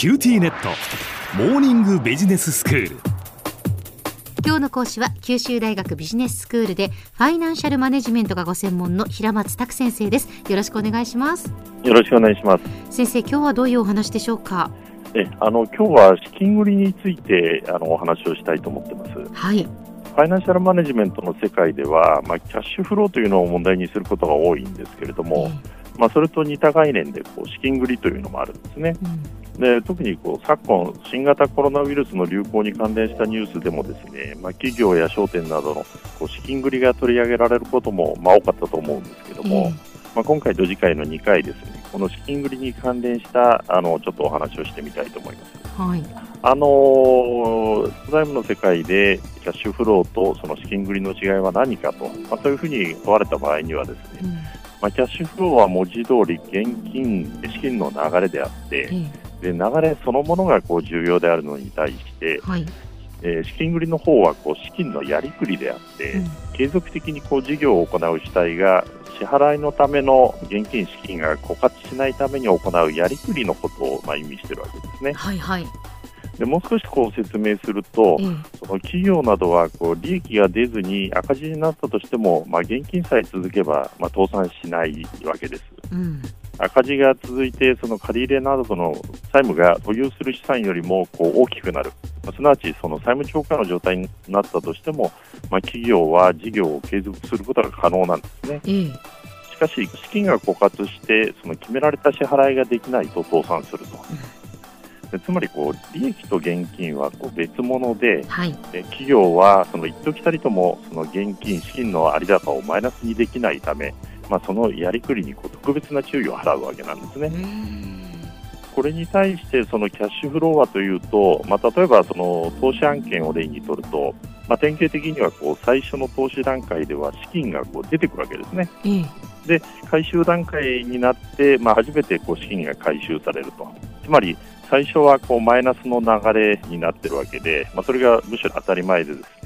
QTnet。モーニングビジネススクール。今日の講師は九州大学ビジネススクールでファイナンシャルマネジメントがご専門の平松卓先生です。よろしくお願いします。よろしくお願いします。先生今日はどういうお話でしょうか？えあの今日は資金繰りについてあのお話をしたいと思ってます。はい。ファイナンシャルマネジメントの世界では、まあ、キャッシュフローというのを問題にすることが多いんですけれども、まあ、それと似た概念でこう資金繰りというのもあるんですね。で特にこう昨今、新型コロナウイルスの流行に関連したニュースでもですね、まあ、企業や商店などのこう資金繰りが取り上げられることも、まあ、多かったと思うんですけども、まあ、今回と次回の2回ですねこの資金繰りに関連したあのちょっとお話をしてみたいと思います。はい。あのー、財務の世界でキャッシュフローとその資金繰りの違いは何かと、まあ、そういうふうに問われた場合にはですね、うん。まあ、キャッシュフローは文字通り現金、資金の流れであって、で流れそのものがこう重要であるのに対して、はい、えー、資金繰りの方はこう資金のやりくりであって、うん、継続的にこう事業を行う主体が支払いのための現金資金が枯渇しないために行うやりくりのことをまあ意味しているわけですね。はいはい。でもう少しこう説明すると、うん、その企業などはこう利益が出ずに赤字になったとしても、まあ、現金さえ続けば、まあ、倒産しないわけです。うん、赤字が続いてその借り入れなどの債務が保有する資産よりもこう大きくなる、まあ、すなわちその債務超過の状態になったとしても、まあ、企業は事業を継続することが可能なんですね。うんしかし、資金が枯渇してその決められた支払いができないと倒産すると。でつまりこう利益と現金はこう別物で、はい、で企業はその一時たりともその現金、資金の有高をマイナスにできないため、まあ、そのやりくりにこう特別な注意を払うわけなんですね。これに対してそのキャッシュフローはというと、まあ、例えばその投資案件を例にとると、まあ、典型的にはこう最初の投資段階では資金がこう出てくるわけですね。で回収段階になって、まあ、初めてこう資金が回収されると。つまり最初はこうマイナスの流れになっているわけで、まあ、それがむしろ当たり前でですね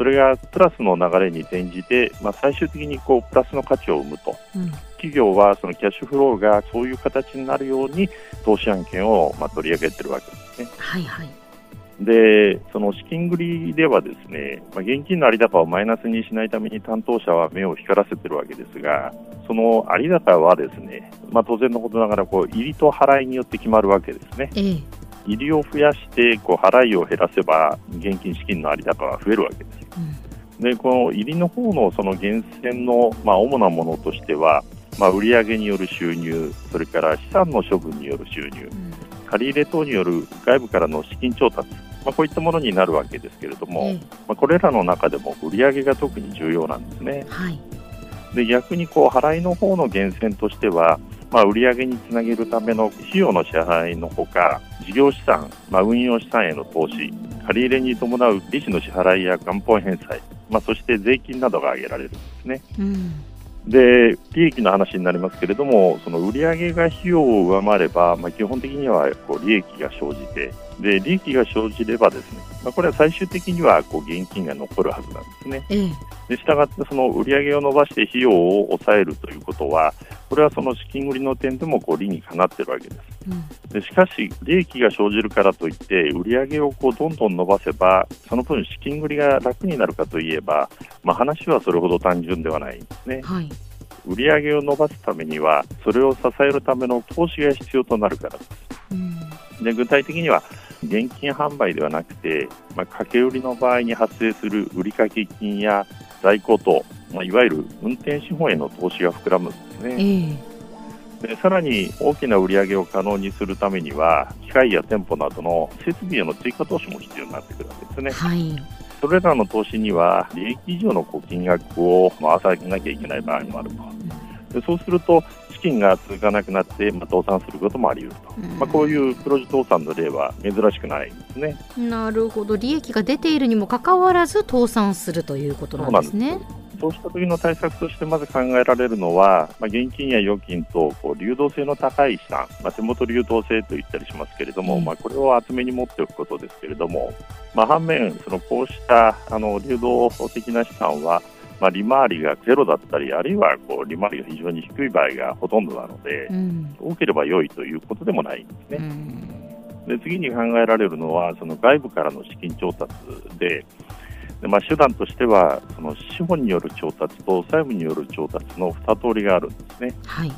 それがプラスの流れに転じて、まあ、最終的にこうプラスの価値を生むと、うん、企業はそのキャッシュフローがそういう形になるように投資案件をまあ取り上げているわけですね。はいはいで、その資金繰りではですね、まあ、現金の有高をマイナスにしないために担当者は目を光らせているわけですが、その有高はですね、まあ、当然のことながらこう入りと払いによって決まるわけですね。ええ、入りを増やしてこう払いを減らせば現金資金の有高は増えるわけです。うん、で、この入りの方のその源泉のまあ主なものとしては、まあ、売上による収入、それから資産の処分による収入、うん、借り入れ等による外部からの資金調達、まあ、こういったものになるわけですけれども、まあ、これらの中でも売上が特に重要なんですね。はい、で逆にこう払いの方の源泉としては、まあ、売上につなげるための費用の支払いのほか事業資産、まあ、運用資産への投資借り入れに伴う利子の支払いや元本返済、まあ、そして税金などが挙げられるんですね。うんで利益の話になりますけれども、その売上が費用を上回れば、まあ、基本的にはこう利益が生じて、で利益が生じれば、ですね、まあ、これは最終的にはこう現金が残るはずなんですね。ええ、でしたがって、その売上を伸ばして費用を抑えるということは、これはその資金繰りの点でもこう理にかなっているわけです。うん、でしかし、利益が生じるからといって、売上をこうどんどん伸ばせば、その分、資金繰りが楽になるかといえば、まあ、話はそれほど単純ではないんですね。はい売上を伸ばすためにはそれを支えるための投資が必要となるからです。うん、で具体的には現金販売ではなくて、まあ、掛け売りの場合に発生する売掛金や在庫等、まあ、いわゆる運転資本への投資が膨らむんですね。えーでさらに大きな売り上げを可能にするためには機械や店舗などの設備への追加投資も必要になってくるわけですね。はいそれらの投資には利益以上の金額を回さなきゃいけない場合もあると。でそうすると資金が続かなくなって、まあ、倒産することもあり得ると、うん、まあ、こういう黒字倒産の例は珍しくないですね。なるほど。利益が出ているにもかかわらず倒産するということなんですね。そうした時の対策としてまず考えられるのは、まあ、現金や預金とこう流動性の高い資産、まあ、手元流動性と言ったりしますけれども、うん、まあ、これを厚めに持っておくことですけれども、まあ、反面、そのこうしたあの流動的な資産は、まあ、利回りがゼロだったり、あるいはこう利回りが非常に低い場合がほとんどなので、うん、多ければ良いということでもないんですね。うんで次に考えられるのはその外部からの資金調達でで、まあ、手段としてはその資本による調達と債務による調達の2通りがあるんですね。はい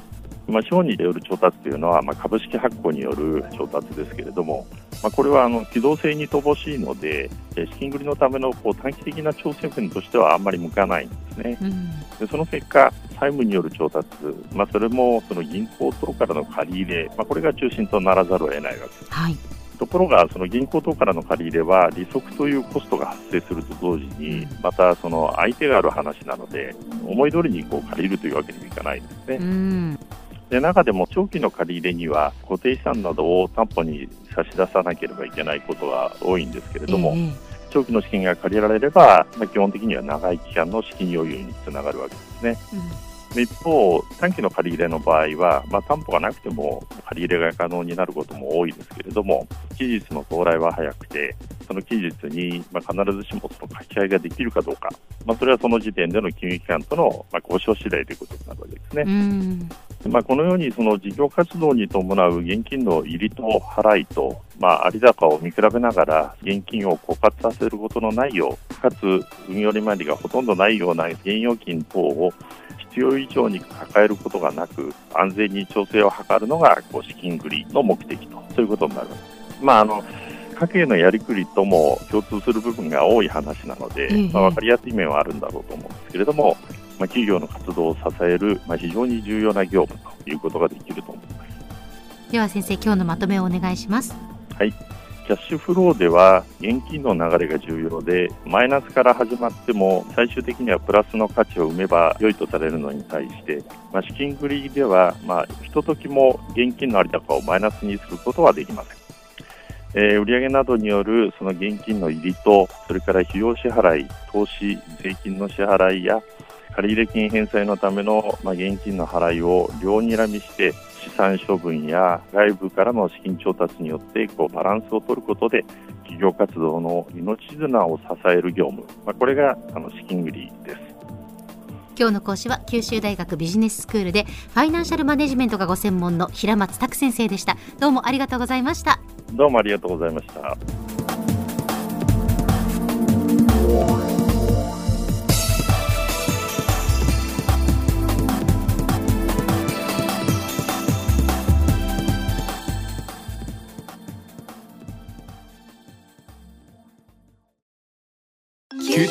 まあ、資本による調達というのは、まあ、株式発行による調達ですけれども、まあ、これはあの機動性に乏しいので、資金繰りのためのこう短期的な調整分としてはあんまり向かないんですね。うんでその結果、債務による調達、まあ、それもその銀行等からの借り入れ、まあ、これが中心とならざるを得ないわけです。はいところが、その銀行等からの借り入れは、利息というコストが発生すると同時に、またその相手がある話なので、思い通りにこう借りるというわけにもいかないんですね。うんで中でも長期の借り入れには固定資産などを担保に差し出さなければいけないことが多いんですけれども、ええ長期の資金が借りられれば、まあ、基本的には長い期間の資金余裕につながるわけですね。で一方、短期の借り入れの場合は、まあ、担保がなくても借り入れが可能になることも多いですけれども、期日の到来は早くて、その期日に、まあ、必ずしもその書き換えができるかどうか、まあ、それはその時点での金融機関との、まあ、交渉次第ということになるわけですね。うんまあ、このようにその事業活動に伴う現金の入りと払いと、まあ、有高を見比べながら現金を枯渇させることのないようかつ運用利回りがほとんどないような現預金等を必要以上に抱えることがなく安全に調整を図るのがこう資金繰りの目的とそういうことになるわけです。まああの家計のやりくりとも共通する部分が多い話なので、ええまあ、分かりやすい面はあるんだろうと思うんですけれども、まあ、企業の活動を支える、まあ、非常に重要な業務ということができると思います。では先生今日のまとめをお願いしますキャッシュフローでは現金の流れが重要でマイナスから始まっても最終的にはプラスの価値を生めば良いとされるのに対して、まあ、資金繰りでは、まあ、ひとときも現金の有高をマイナスにすることはできません。えー売上などによるその現金の入りとそれから費用支払い、投資、税金の支払いや借入金返済のための、まあ、現金の払いを両にらみして資産処分や外部からの資金調達によってこうバランスを取ることで企業活動の命綱を支える業務、まあ、これがあの資金繰りです。今日の講師は九州大学ビジネススクールでファイナンシャルマネジメントがご専門の平松卓先生でしたどうもありがとうございましたどうもありがとうございました。